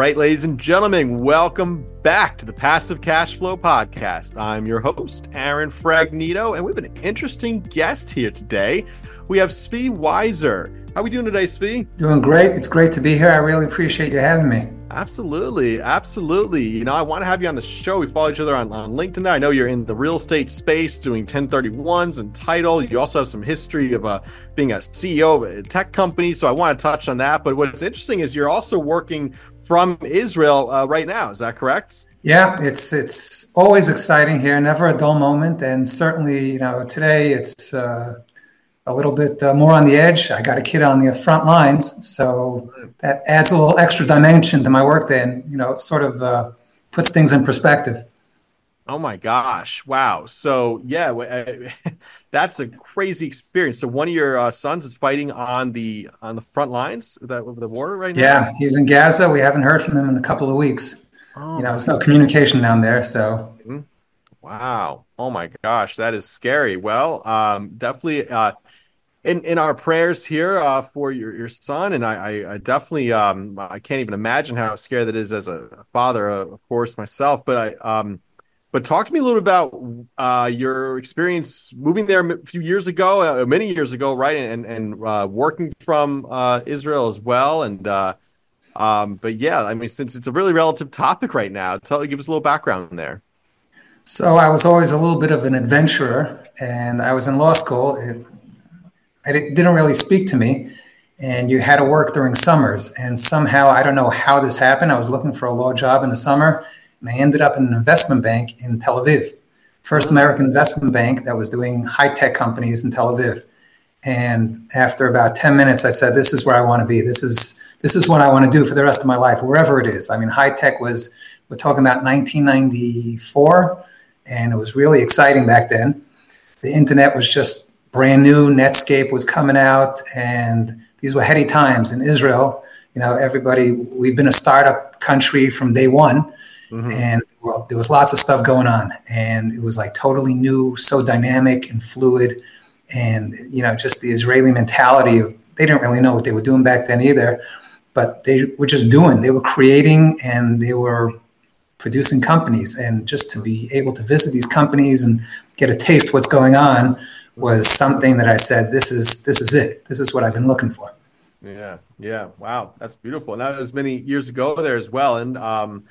right, ladies and gentlemen, welcome back to the Passive Cash Flow Podcast. I'm your host, Aaron Fragnito, and we have an interesting guest here today. We have Tzvi Weiser. How are we doing today, Tzvi? Doing great. It's great to be here. I really appreciate you having me. Absolutely. Absolutely. You know, I want to have you on the show. We follow each other on, on LinkedIn. I know you're in the real estate space doing 1031s and title. You also have some history of uh, being a CEO of a tech company. So I want to touch on that. But what's interesting is you're also working from Israel uh, right now. Is that correct? Yeah, it's it's always exciting here. Never a dull moment. And certainly, you know, today it's uh, a little bit uh, more on the edge. I got a kid on the front lines, so that adds a little extra dimension to my workday, and you know, sort of uh, puts things in perspective. Oh my gosh! Wow. So yeah, uh, that's a crazy experience. So one of your uh, sons is fighting on the on the front lines that the war right now. Yeah, he's in Gaza. We haven't heard from him in a couple of weeks. Oh, you know, there's no communication down there. So. Mm-hmm. Wow. Oh my gosh, that is scary. Well, um, definitely uh, in in our prayers here uh, for your your son, and I, I, I definitely um, I can't even imagine how scared that is as a father, uh, of course myself. But I um, but talk to me a little about uh, your experience moving there a few years ago, uh, many years ago, right, and and uh, working from uh, Israel as well, and uh, um, but yeah, I mean, since it's a really relative topic right now, tell give us a little background there. So I was always a little bit of an adventurer, and I was in law school. It, it didn't really speak to me, and you had to work during summers. And somehow, I don't know how this happened. I was looking for a law job in the summer, and I ended up in an investment bank in Tel Aviv, first American investment bank that was doing high tech companies in Tel Aviv. And after about ten minutes, I said, "This is where I want to be. This is this is what I want to do for the rest of my life, wherever it is." I mean, high tech was we're talking about 1994 and it was really exciting back then. The internet was just brand new. Netscape was coming out, and these were heady times in Israel. You know, everybody. We've been a startup country from day one, mm-hmm. and well, there was lots of stuff going on, and it was like totally new, so dynamic and fluid, and you know, just the Israeli mentality of they didn't really know what they were doing back then either, but they were just doing. They were creating, and they were producing companies. And just to be able to visit these companies and get a taste what's going on was something that I said this is this is it. This is what I've been looking for. Yeah. Yeah. Wow. That's beautiful. And that was many years ago there as well. And um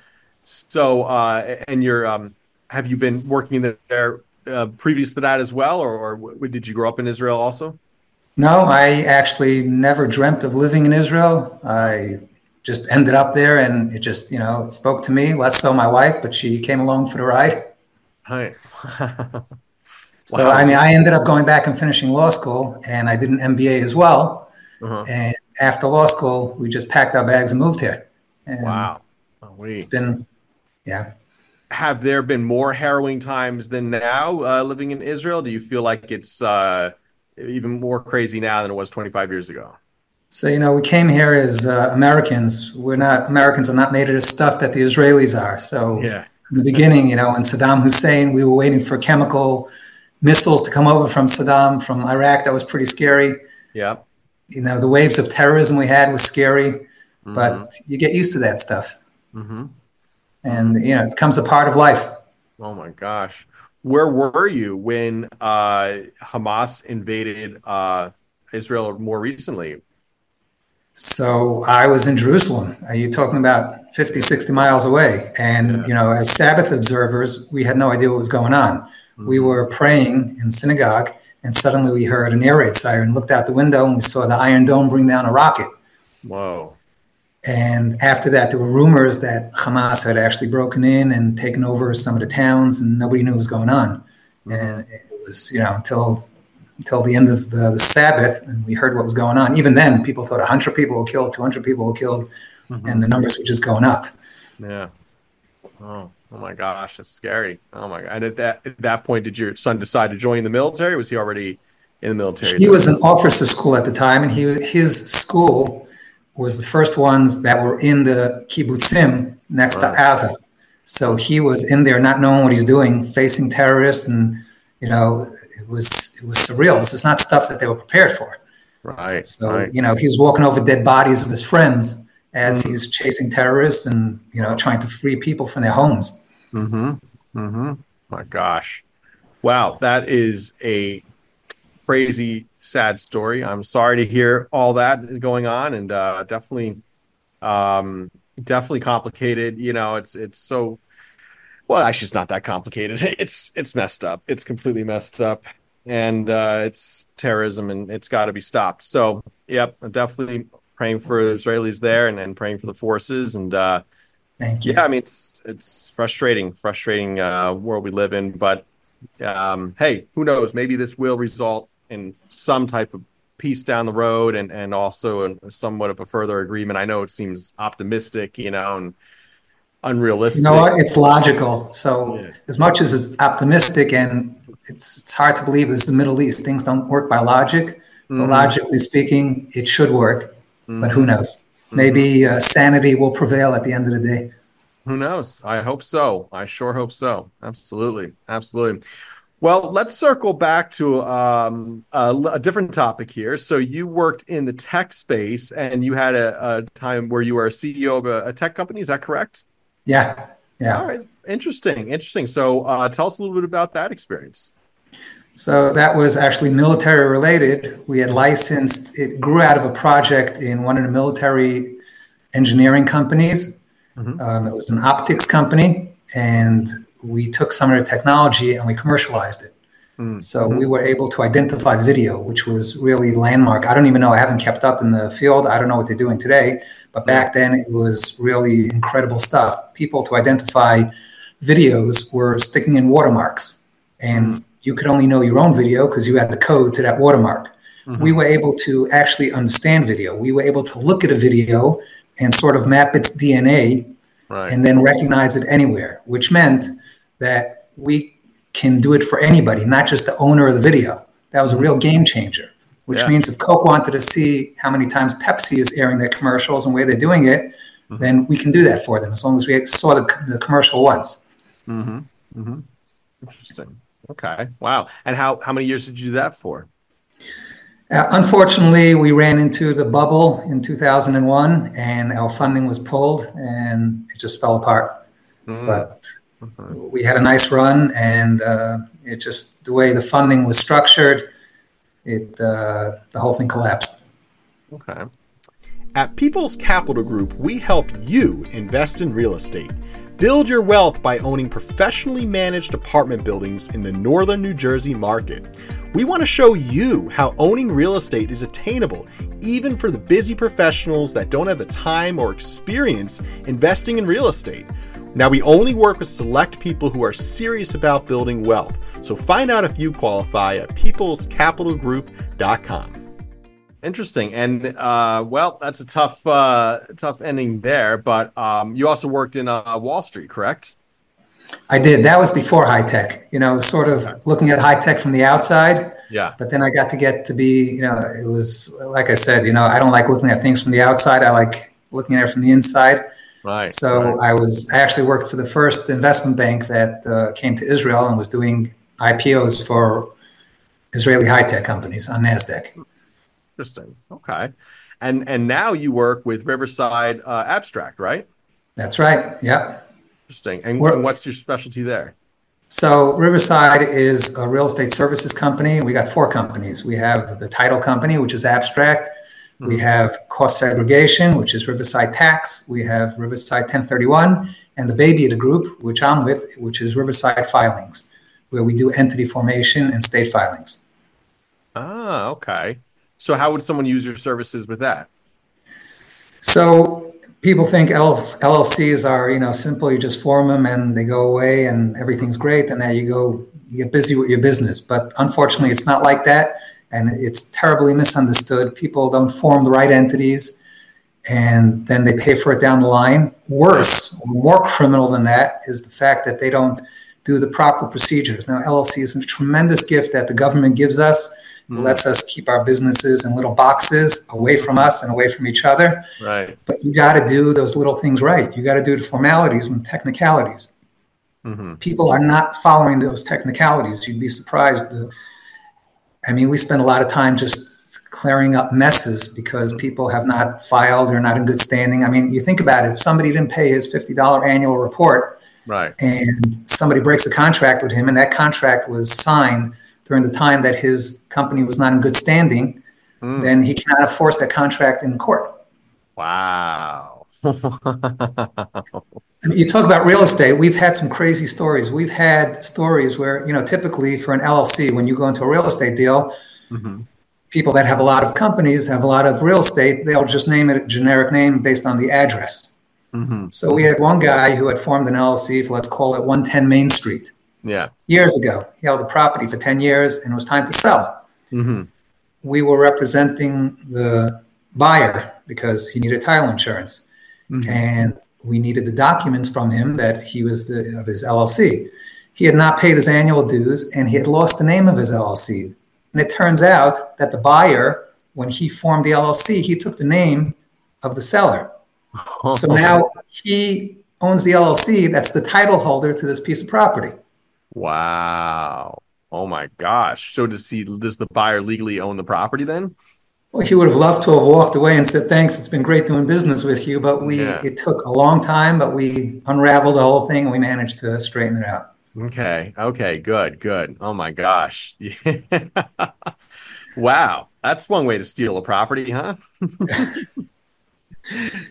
so uh and you're um have you been working there uh, previous to that as well or, or did you grow up in Israel also no I actually never dreamt of living in Israel I just ended up there and it just, you know, it spoke to me, less so my wife, but she came along for the ride. Hi. so, wow. I mean, I ended up going back and finishing law school and I did an MBA as well. Uh-huh. And after law school, we just packed our bags and moved here. And wow. Oh, it's been, yeah. Have there been more harrowing times than now uh, living in Israel? Do you feel like it's uh, even more crazy now than it was 25 years ago? So, you know, we came here as uh, Americans. We're not, Americans are not made of the stuff that the Israelis are. So, yeah. in the beginning, you know, when Saddam Hussein, we were waiting for chemical missiles to come over from Saddam, from Iraq. That was pretty scary. Yeah. You know, the waves of terrorism we had was scary, mm-hmm. but you get used to that stuff. Mm-hmm. And, you know, it becomes a part of life. Oh my gosh. Where were you when uh, Hamas invaded uh, Israel more recently? So I was in Jerusalem. Are you talking about 50, 60 miles away? And, yeah. you know, as Sabbath observers, we had no idea what was going on. Mm-hmm. We were praying in synagogue, and suddenly we heard an air raid siren, looked out the window, and we saw the Iron Dome bring down a rocket. Whoa. And after that, there were rumors that Hamas had actually broken in and taken over some of the towns, and nobody knew what was going on. Mm-hmm. And it was, you know, until until the end of the, the, Sabbath, and we heard what was going on. Even then, people thought 100 people were killed, 200 people were killed, mm-hmm. and the numbers were just going up. Yeah. Oh, oh my gosh, that's scary. Oh my god! And at that at that point, did your son decide to join the military? was he already in the military? He was in officer school at the time, and he his school was the first ones that were in the kibbutzim next right. to Gaza. So he was in there, not knowing what he's doing, facing terrorists, and you know it was it was surreal. This is not stuff that they were prepared for. Right. So right. you know, he was walking over dead bodies of his friends, as mm-hmm. he's chasing terrorists and you know trying to free people from their homes. Mm-hmm. Mm-hmm. My gosh, wow, that is a crazy, sad story. I'm sorry to hear all that is going on, and uh, definitely, um, definitely complicated. You know, it's it's so. Well, actually, it's not that complicated. It's it's messed up. It's completely messed up, and uh, it's terrorism, and it's got to be stopped. So, yep, I'm definitely praying for the Israelis there, and, and praying for the forces, and uh, Thank you. Yeah, I mean it's it's frustrating, frustrating uh, world we live in. But um, hey, who knows? Maybe this will result in some type of peace down the road and and also a, somewhat of a further agreement. I know it seems optimistic, you know, and unrealistic. You know what? It's logical. So yeah. as much as it's optimistic and it's it's hard to believe this is the Middle East, things don't work by logic. Mm-hmm. But logically speaking, it should work. Mm-hmm. But who knows? Mm-hmm. Maybe uh, sanity will prevail at the end of the day. Who knows? I hope so. I sure hope so. Absolutely. Absolutely. Well, let's circle back to um, a, a, different topic here. So, you worked in the tech space and you had a, a time where you were a CEO of a, a, tech company. Is that correct? Yeah. Yeah. All right. Interesting. Interesting. So, uh, tell us a little bit about that experience. So, that was actually military related. We had licensed, it grew out of a project in one of the military engineering companies. Mm-hmm. Um, it was an optics company. And we took some of the technology and we commercialized it. Mm. So we were able to identify video, which was really landmark. I don't even know. I haven't kept up in the field. I don't know what they're doing today, but back then it was really incredible stuff. People to identify videos were sticking in watermarks, and mm. you could only know your own video because you had the code to that watermark. Mm-hmm. We were able to actually understand video. We were able to look at a video and sort of map its DNA right. and then recognize it anywhere, which meant that we can do it for anybody, not just the owner of the video. That was a real game changer, which yeah. means if Coke wanted to see how many times Pepsi is airing their commercials and where they're doing it, mm-hmm. then we can do that for them as long as we saw the, the commercial once. Mm-hmm. Mm-hmm. Interesting. Okay. Wow. And how, how many years did you do that for? Uh, unfortunately, we ran into the bubble in 2001 and our funding was pulled and it just fell apart. Mm. But Mm-hmm. We had a nice run, and uh, it just the way the funding was structured, it uh, the whole thing collapsed. Okay. At People's Capital Group, we help you invest in real estate. Build your wealth by owning professionally managed apartment buildings in the northern New Jersey market. We want to show you how owning real estate is attainable, even for the busy professionals that don't have the time or experience investing in real estate. Now, we only work with select people who are serious about building wealth, so find out if you qualify at peoplescapitalgroup.com. Interesting, and uh, well, that's a tough, uh, tough ending there. But um, you also worked in uh, Wall Street, correct? I did. That was before high tech. You know, sort of looking at high tech from the outside. Yeah. But then I got to get to be, you know, it was like I said, you know, I don't like looking at things from the outside. I like looking at it from the inside. Right. So right. I was I actually worked for the first investment bank that uh, came to Israel and was doing IPOs for Israeli high tech companies on Nasdaq. Interesting. Okay. And and now you work with Riverside uh, Abstract, right? That's right. Yep. Interesting. And, and what's your specialty there? So Riverside is a real estate services company. We got four companies. We have the title company, which is Abstract. We mm-hmm. have cost segregation, which is Riverside Tax. We have Riverside 1031, and the baby of the group, which I'm with, which is Riverside Filings, where we do entity formation and state filings. Ah, okay. So, how would someone use your services with that? So, people think LLCs are, you know, simple. You just form them and they go away and everything's great. And now you go, you get busy with your business. But unfortunately, it's not like that and it's terribly misunderstood. People don't form the right entities, and then they pay for it down the line. Worse, more criminal than that, is the fact that they don't do the proper procedures. Now, LLC is a tremendous gift that the government gives us. It mm. lets us keep our businesses in little boxes away from us and away from each other. Right. But you got to do those little things right. You got to do the formalities and technicalities. Mm-hmm. People are not following those technicalities. You'd be surprised the I mean, we spend a lot of time just clearing up messes because people have not filed or not in good standing. I mean, you think about it, if somebody didn't pay his $50 annual report right. and somebody breaks a contract with him and that contract was signed during the time that his company was not in good standing, mm. then he cannot force that contract in court. Wow. You talk about real estate. We've had some crazy stories. We've had stories where, you know, typically for an LLC, when you go into a real estate deal, mm-hmm. people that have a lot of companies have a lot of real estate. They'll just name it a generic name based on the address. Mm-hmm. So we had one guy who had formed an LLC for let's call it 110 Main Street. Yeah. Years ago, he held the property for 10 years, and it was time to sell. Mm-hmm. We were representing the buyer because he needed title insurance, mm-hmm. and we needed the documents from him that he was the of his LLC. He had not paid his annual dues, and he had lost the name of his LLC. And it turns out that the buyer, when he formed the LLC, he took the name of the seller. so now he owns the LLC that's the title holder to this piece of property. Wow. Oh my gosh. So does he does the buyer legally own the property then? Well, he would have loved to have walked away and said, "Thanks, it's been great doing business with you," but we yeah. it took a long time, but we unraveled the whole thing and we managed to straighten it out. Okay. Okay. Good. Good. Oh my gosh. wow. That's one way to steal a property, huh?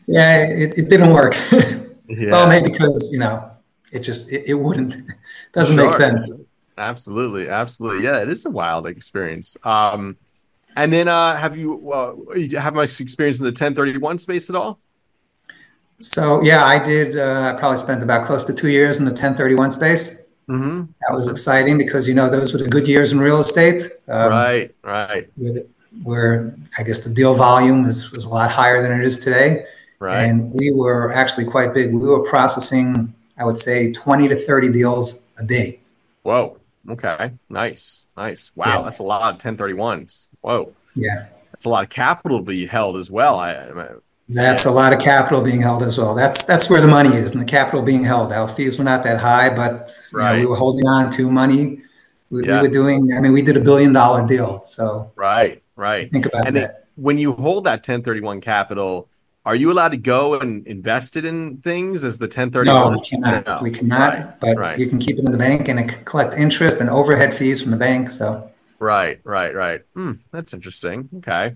yeah, it, it didn't work. yeah. Well, maybe because you know it just it, it wouldn't doesn't sure. make sense. Absolutely, absolutely. Yeah, it is a wild experience. Um, and then, uh, have you uh, have much experience in the 1031 space at all? So yeah, I did. Uh, I probably spent about close to two years in the 1031 space. Mm-hmm. That was exciting because you know those were the good years in real estate. Um, right, right. where I guess the deal volume was, was a lot higher than it is today. Right. And we were actually quite big. We were processing, I would say, 20 to 30 deals a day. Whoa. Okay. Nice. Nice. Wow. Yeah. That's a lot of 1031s. Whoa. Yeah. That's a lot of capital to be held as well. I, I that's a lot of capital being held as well. That's that's where the money is, and the capital being held. Our fees were not that high, but right. know, we were holding on to money. We, yeah. we, were doing. I mean, we did a billion dollar deal. So right, right. Think about and that. when you hold that 1031 capital, are you allowed to go and invest it in things as the 1031? No, we cannot. No. We cannot. Right. But right. you can keep it in the bank and it collect interest and overhead fees from the bank. So. Right, right, right. Hmm, that's interesting. Okay.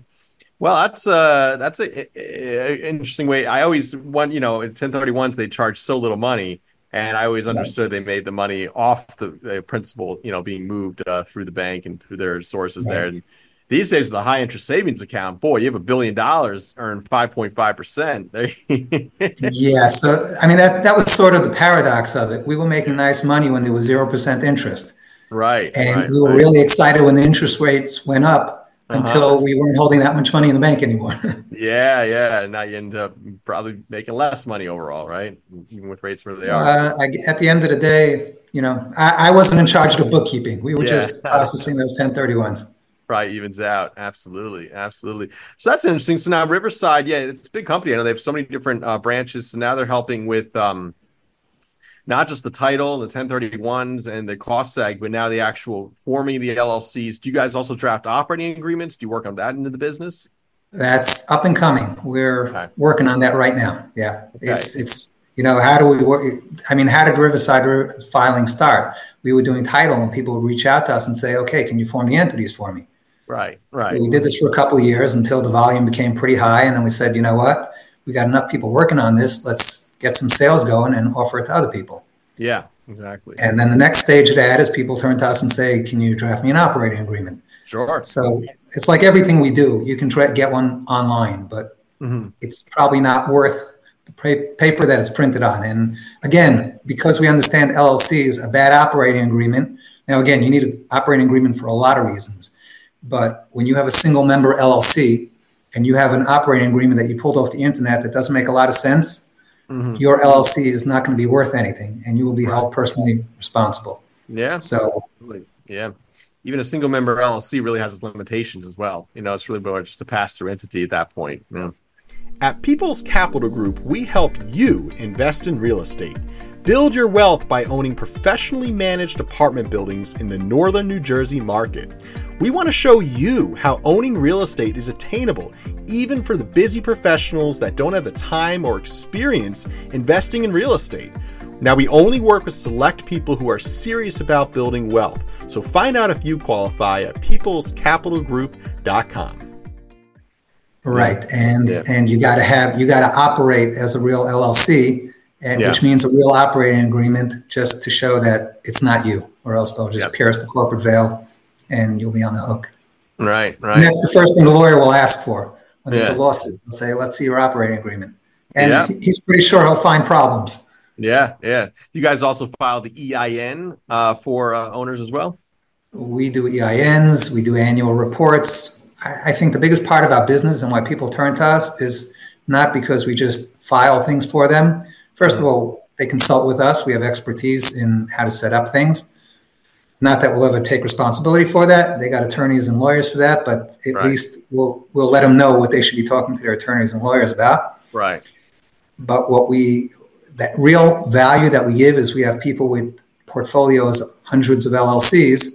Well, that's uh that's a, a, a, interesting way. I always want you know in 1031s they charge so little money, and I always understood right. they made the money off the, the principal, you know, being moved uh, through the bank and through their sources right. there. And these days, with the high interest savings account, boy, you have a billion dollars, earn 5.5%. yeah. So, I mean, that, that was sort of the paradox of it. We were making nice money when there was 0% interest. Right. And right, we were right. really excited when the interest rates went up uh-huh. until we weren't holding that much money in the bank anymore. yeah. Yeah. And now you end up probably making less money overall, right? Even with rates where they are. Uh, I, at the end of the day, you know, I, I, wasn't in charge of the bookkeeping. We were yeah. just processing those 1031s probably evens out. Absolutely, absolutely. So that's interesting. So now Riverside, yeah, it's a big company. I know they have so many different uh, branches. So now they're helping with um, not just the title, the 1031s, and the cost seg, but now the actual forming the LLCs. Do you guys also draft operating agreements? Do you work on that into the business? That's up and coming. We're okay. working on that right now. Yeah, okay. it's it's you know how do we work? I mean, how did Riverside filing start? We were doing title, and people would reach out to us and say, "Okay, can you form the entities for me?" Right, right. So we did this for a couple of years until the volume became pretty high, and then we said, you know what, we got enough people working on this. Let's get some sales going and offer it to other people. Yeah, exactly. And then the next stage of that is people turn to us and say, can you draft me an operating agreement? Sure. So it's like everything we do. You can tra- get one online, but mm-hmm. it's probably not worth the paper that it's printed on. And again, because we understand LLCs, a bad operating agreement. Now, again, you need an operating agreement for a lot of reasons. But when you have a single member LLC and you have an operating agreement that you pulled off the internet that doesn't make a lot of sense, mm-hmm. your LLC is not going to be worth anything and you will be right. held personally responsible. Yeah. So, yeah. Even a single member LLC really has its limitations as well. You know, it's really more just a pass through entity at that point. Yeah. At People's Capital Group, we help you invest in real estate. Build your wealth by owning professionally managed apartment buildings in the northern New Jersey market. We want to show you how owning real estate is attainable, even for the busy professionals that don't have the time or experience investing in real estate. Now, we only work with select people who are serious about building wealth, so find out if you qualify at peoplescapitalgroup.com. Right, and yeah. and you got to have you got to operate as a real LLC, and, yeah. which means a real operating agreement, just to show that it's not you, or else they'll just yep. pierce the corporate veil, and you'll be on the hook. Right, right. And that's the first thing the lawyer will ask for when there's a lawsuit. They'll say, "Let's see your operating agreement," and yeah. he's pretty sure he'll find problems. Yeah, yeah. You guys also file the EIN uh, for uh, owners as well. We do EINs. We do annual reports. I, I think the biggest part of our business and why people turn to us is not because we just file things for them. First of all, they consult with us. We have expertise in how to set up things. Not that we'll ever take responsibility for that. They got attorneys and lawyers for that, but at right. least we'll we'll let them know what they should be talking to their attorneys and lawyers about. Right. But what we that real value that we give is we have people with portfolios, hundreds of LLCs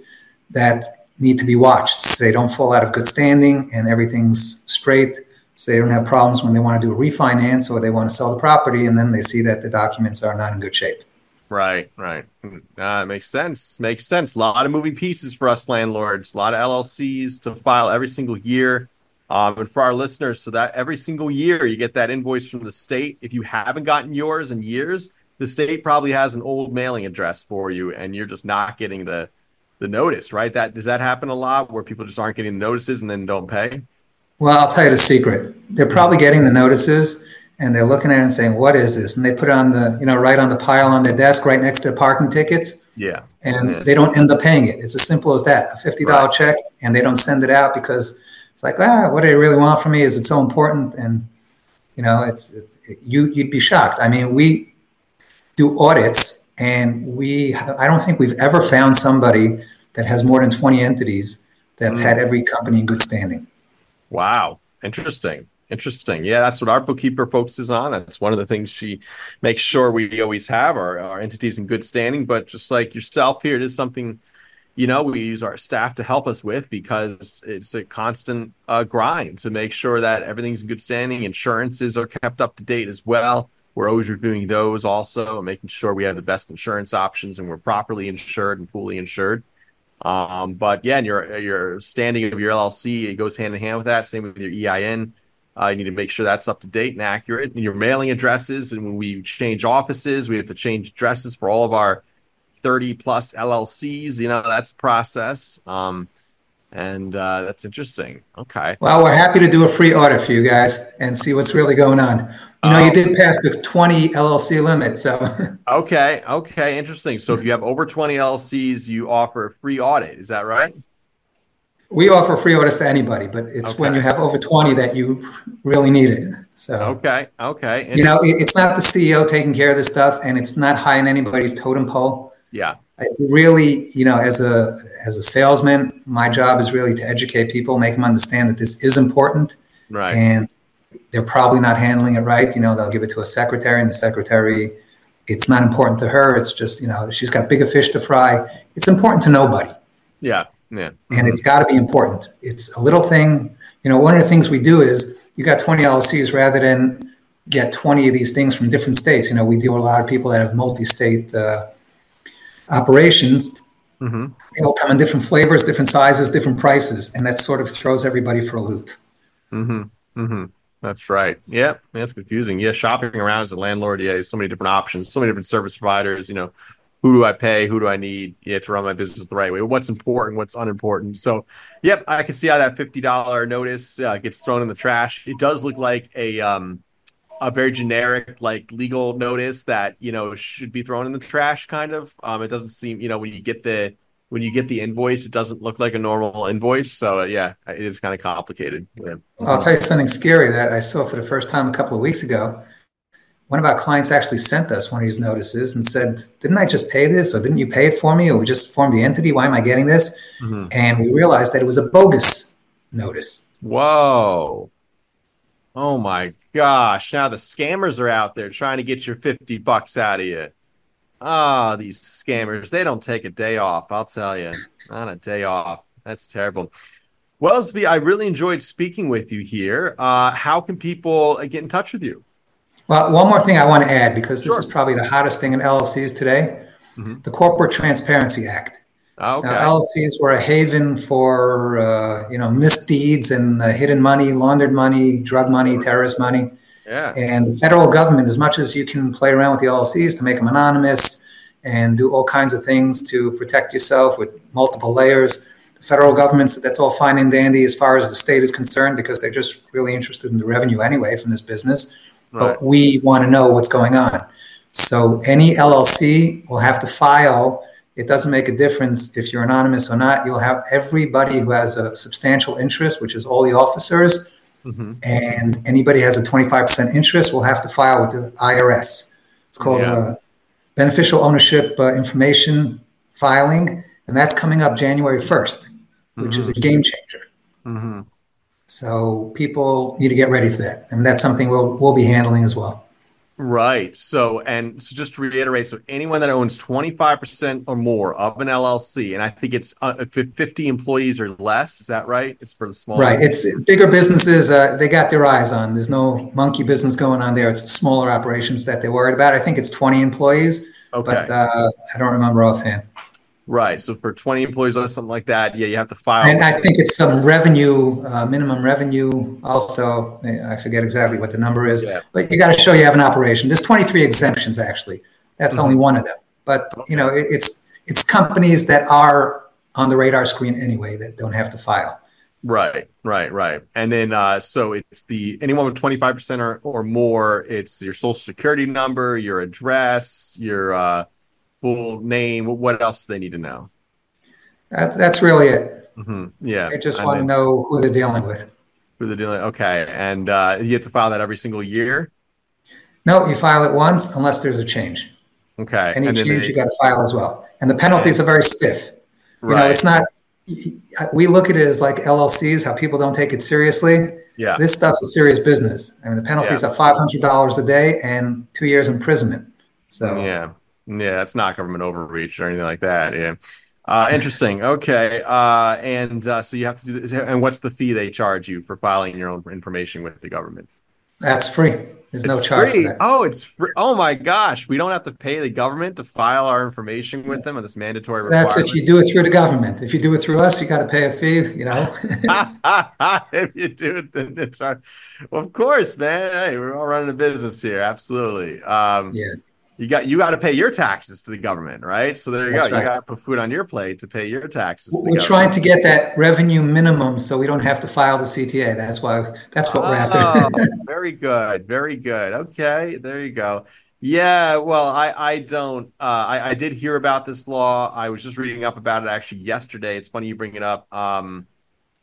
that need to be watched so they don't fall out of good standing and everything's straight so they don't have problems when they want to do a refinance or they want to sell the property and then they see that the documents are not in good shape. Right, right. Uh, makes sense. Makes sense. A lot of moving pieces for us landlords. A lot of LLCs to file every single year. Um, and for our listeners, so that every single year you get that invoice from the state. If you haven't gotten yours in years, the state probably has an old mailing address for you, and you're just not getting the the notice, right? That does that happen a lot where people just aren't getting the notices and then don't pay? Well, I'll tell you the secret. They're probably getting the notices and they're looking at it and saying, "What is this?" And they put it on the, you know, right on the pile on their desk, right next to the parking tickets. Yeah. And yeah. they don't end up paying it. It's as simple as that. A fifty dollar right. check, and they don't send it out because it's like, ah, what do they really want from me? Is it so important? And you know, it's it, you you'd be shocked. I mean, we do audits, and we I don't think we've ever found somebody that has more than twenty entities that's mm. had every company in good standing. Wow, interesting. Interesting. Yeah, that's what our bookkeeper focuses on. That's one of the things she makes sure we always have our, our entities in good standing. But just like yourself here, it is something, you know, we use our staff to help us with because it's a constant uh, grind to make sure that everything's in good standing. Insurances are kept up to date as well. We're always reviewing those also, making sure we have the best insurance options and we're properly insured and fully insured. Um, but yeah, and your your standing of your LLC it goes hand in hand with that. Same with your EIN uh, you need to make sure that's up to date and accurate. And your mailing addresses, and when we change offices, we have to change addresses for all of our 30 plus LLCs. You know, that's process. Um, and uh, that's interesting. Okay. Well, we're happy to do a free audit for you guys and see what's really going on. You know, you did pass the 20 LLC limit, so. okay. Okay. Interesting. So if you have over 20 LLCs, you offer a free audit. Is that right? We offer free audit for anybody, but it's okay. when you have over 20 that you really need it. So okay, okay. You know, it's not the CEO taking care of this stuff, and it's not high in anybody's totem pole. Yeah. I really, you know, as a as a salesman, my job is really to educate people, make them understand that this is important, right? And they're probably not handling it right. You know, they'll give it to a secretary, and the secretary, it's not important to her. It's just, you know, she's got bigger fish to fry. It's important to nobody. Yeah. Yeah. And it's got to be important. It's a little thing. You know, one of the things we do is you got 20 LLCs rather than get 20 of these things from different states. You know, we deal with a lot of people that have multi state uh, operations. Mm-hmm. They all come in different flavors, different sizes, different prices. And that sort of throws everybody for a loop. Mm-hmm. Mm-hmm. That's right. Yeah, that's confusing. Yeah, shopping around as a landlord, yeah, so many different options, so many different service providers. You know, who do I pay? Who do I need yeah, to run my business the right way? What's important? What's unimportant? So, yep, I can see how that fifty dollar notice uh, gets thrown in the trash. It does look like a um, a very generic like legal notice that you know should be thrown in the trash. Kind of. Um, it doesn't seem you know when you get the when you get the invoice, it doesn't look like a normal invoice. So uh, yeah, it is kind of complicated. Yeah. I'll tell you something scary that I saw for the first time a couple of weeks ago one of our clients actually sent us one of these notices and said, Didn't I just pay this? Or didn't you pay it for me? Or we just formed the entity? Why am I getting this? Mm-hmm. And we realized that it was a bogus notice. Whoa. Oh my gosh. Now the scammers are out there trying to get your 50 bucks out of you. Oh, these scammers, they don't take a day off. I'll tell you, not a day off. That's terrible. Well, Tzvi, I really enjoyed speaking with you here. Uh, how can people uh, get in touch with you? Well, one more thing I want to add because this is probably the hottest thing in LLCs today mm-hmm. the Corporate Transparency Act. Okay. Now, LLCs were a haven for uh, you know misdeeds and uh, hidden money, laundered money, drug money, terrorist money. Yeah. And the federal government, as much as you can play around with the LLCs to make them anonymous and do all kinds of things to protect yourself with multiple layers, the federal government, that's all fine and dandy as far as the state is concerned because they're just really interested in the revenue anyway from this business. Right. But we want to know what's going on. So any LLC will have to file. It doesn't make a difference if you're anonymous or not. You'll have everybody who has a substantial interest, which is all the officers Mm-hmm. And anybody has a 25% interest will have to file with the IRS. It's called yeah. uh, beneficial ownership uh, information filing, and that's coming up January 1st, which mm-hmm. is a mm-hmm. game changer. Mm-hmm. So people need to get ready for that, and that's something we'll we'll be handling as well. Right. So, and so just to reiterate, so anyone that owns 25% or more of an LLC, and I think it's uh, 50 employees or less, is that right? It's for the small. Right. It's bigger businesses, uh, they got their eyes on. There's no monkey business going on there. It's smaller operations that they're worried about. I think it's 20 employees, okay. but uh, I don't remember offhand. Right. So for 20 employees or something like that, yeah, you have to file. And I think it's some revenue, uh, minimum revenue also. I forget exactly what the number is, yeah. but you got to show you have an operation. There's 23 exemptions actually. That's mm-hmm. only one of them. But you know, it, it's it's companies that are on the radar screen anyway that don't have to file. Right, right, right. And then uh, so it's the anyone with 25% or, or more, it's your social security number, your address, your uh full name? What else do they need to know? That, that's really it. Mm-hmm. Yeah. They just want to know who they're dealing with. Who they're dealing. Okay, and uh, you have to file that every single year. No, you file it once unless there's a change. Okay. Any change they... you got to file as well, and the penalties okay. are very stiff. You right. know, it's not. We look at it as like LLCs, how people don't take it seriously. Yeah. This stuff is serious business. I mean, the penalties yeah. are five hundred dollars a day and two years imprisonment. So yeah, yeah, that's not government overreach or anything like that. Yeah. Uh, interesting. Okay. Uh, and uh, so you have to do this. And what's the fee they charge you for filing your own information with the government? That's free. There's it's no charge. Free. Oh, it's free. Oh my gosh. We don't have to pay the government to file our information with them with this mandatory requirement. That's if you do it through the government. If you do it through us, you got to pay a fee, you know. if you do it, then it's right. Well, of course, man. Hey, we're all running a business here. Absolutely. Um, yeah you got you got to pay your taxes to the government, right? So there you That's go. Right. You got to put food on your plate to pay your taxes. We're trying to get that revenue minimum, so we don't have to file the CTA. That's why. That's what oh, we're after. very good, very good. Okay, there you go. Yeah, well, I I don't. Uh, I I did hear about this law. I was just reading up about it actually yesterday. It's funny you bring it up. Um,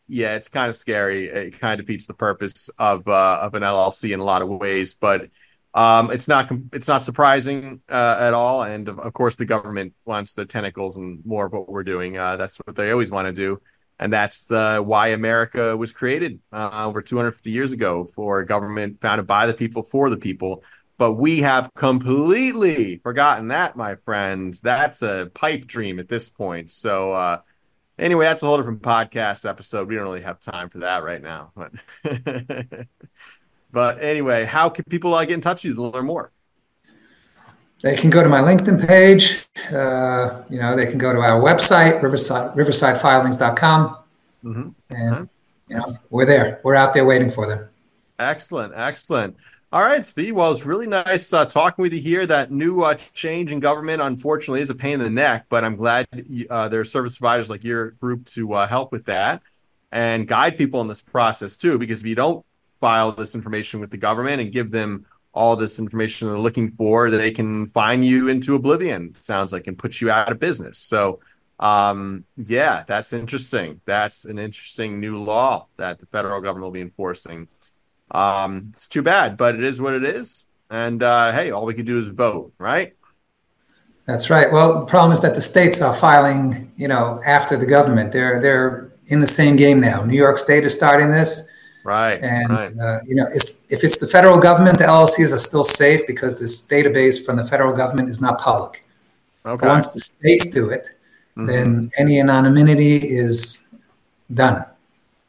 yeah, it's kind of scary. It kind of defeats the purpose of uh, of an LLC in a lot of ways, but um, it's not it's not surprising uh, at all, and of, of, course the government wants the tentacles and more of what we're doing. Uh, that's what they always want to do, and that's the why America was created uh, over 250 years ago for a government founded by the people for the people. But we have completely forgotten that, my friends. That's a pipe dream at this point. So uh, anyway, that's a whole different podcast episode. We don't really have time for that right now, but. But anyway, how can people uh, get in touch with you to learn more? They can go to my LinkedIn page. Uh, you know, they can go to our website, Riverside, riversidefilings.com. Mm-hmm. And, mm-hmm. you know, we're there. We're out there waiting for them. Excellent. Excellent. All right, Tzvi. Well, it's really nice uh, talking with you here. That new uh, change in government, unfortunately, is a pain in the neck, but I'm glad uh, there are service providers like your group to uh, help with that and guide people in this process too. Because if you don't file this information with the government and give them all this information they're looking for, that they can fine you into oblivion. Sounds like and put you out of business. So, um, yeah, that's interesting. That's an interesting new law that the federal government will be enforcing. Um, it's too bad, but it is what it is. And uh, hey, all we can do is vote, right? That's right. Well, the problem is that the states are filing, you know, after the government. They're they're in the same game now. New York State is starting this. Right. And right. Uh, you know, it's, if it's the federal government, the LLCs are still safe because this database from the federal government is not public. Okay. But once the states do it, mm-hmm. then any anonymity is done.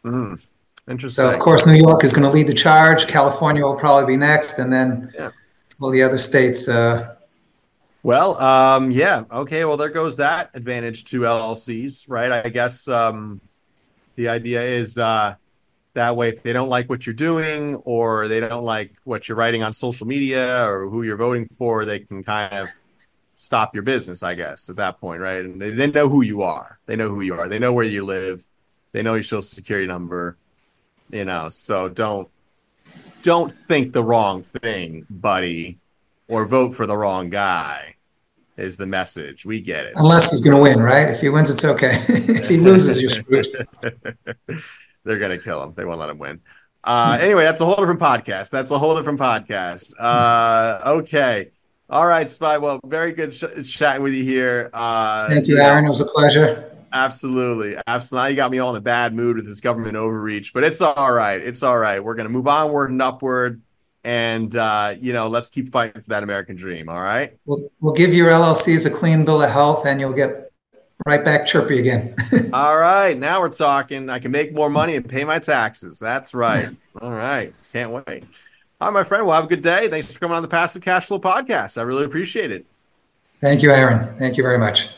Mm. Interesting. So of course, New York is going to lead the charge. California will probably be next, and then yeah. all the other states. Uh, well, um, yeah, okay. Well, there goes that advantage to LLCs, right? I guess um, the idea is uh, that way, if they don't like what you're doing, or they don't like what you're writing on social media, or who you're voting for, they can kind of stop your business. I guess at that point, right? And they, they know who you are. They know who you are. They know where you live. They know your social security number you know so don't don't think the wrong thing buddy or vote for the wrong guy is the message we get it unless he's going to win right if he wins it's okay if he loses you're screwed they're going to kill him they won't let him win uh, anyway that's a whole different podcast that's a whole different podcast uh, okay all right Tzvi well very good sh- chatting with you here uh, thank you aaron it was a pleasure Absolutely. Absolutely. Now you got me all in a bad mood with this government overreach, but it's all right. It's all right. We're going to move onward and upward. And, uh, you know, let's keep fighting for that American dream. All right. We'll, we'll give your LLCs a clean bill of health and you'll get right back chirpy again. all right. Now we're talking. I can make more money and pay my taxes. That's right. all right. Can't wait. All right, my friend. Well, have a good day. Thanks for coming on the Passive Cash Flow podcast. I really appreciate it. Thank you, Aaron. Thank you very much.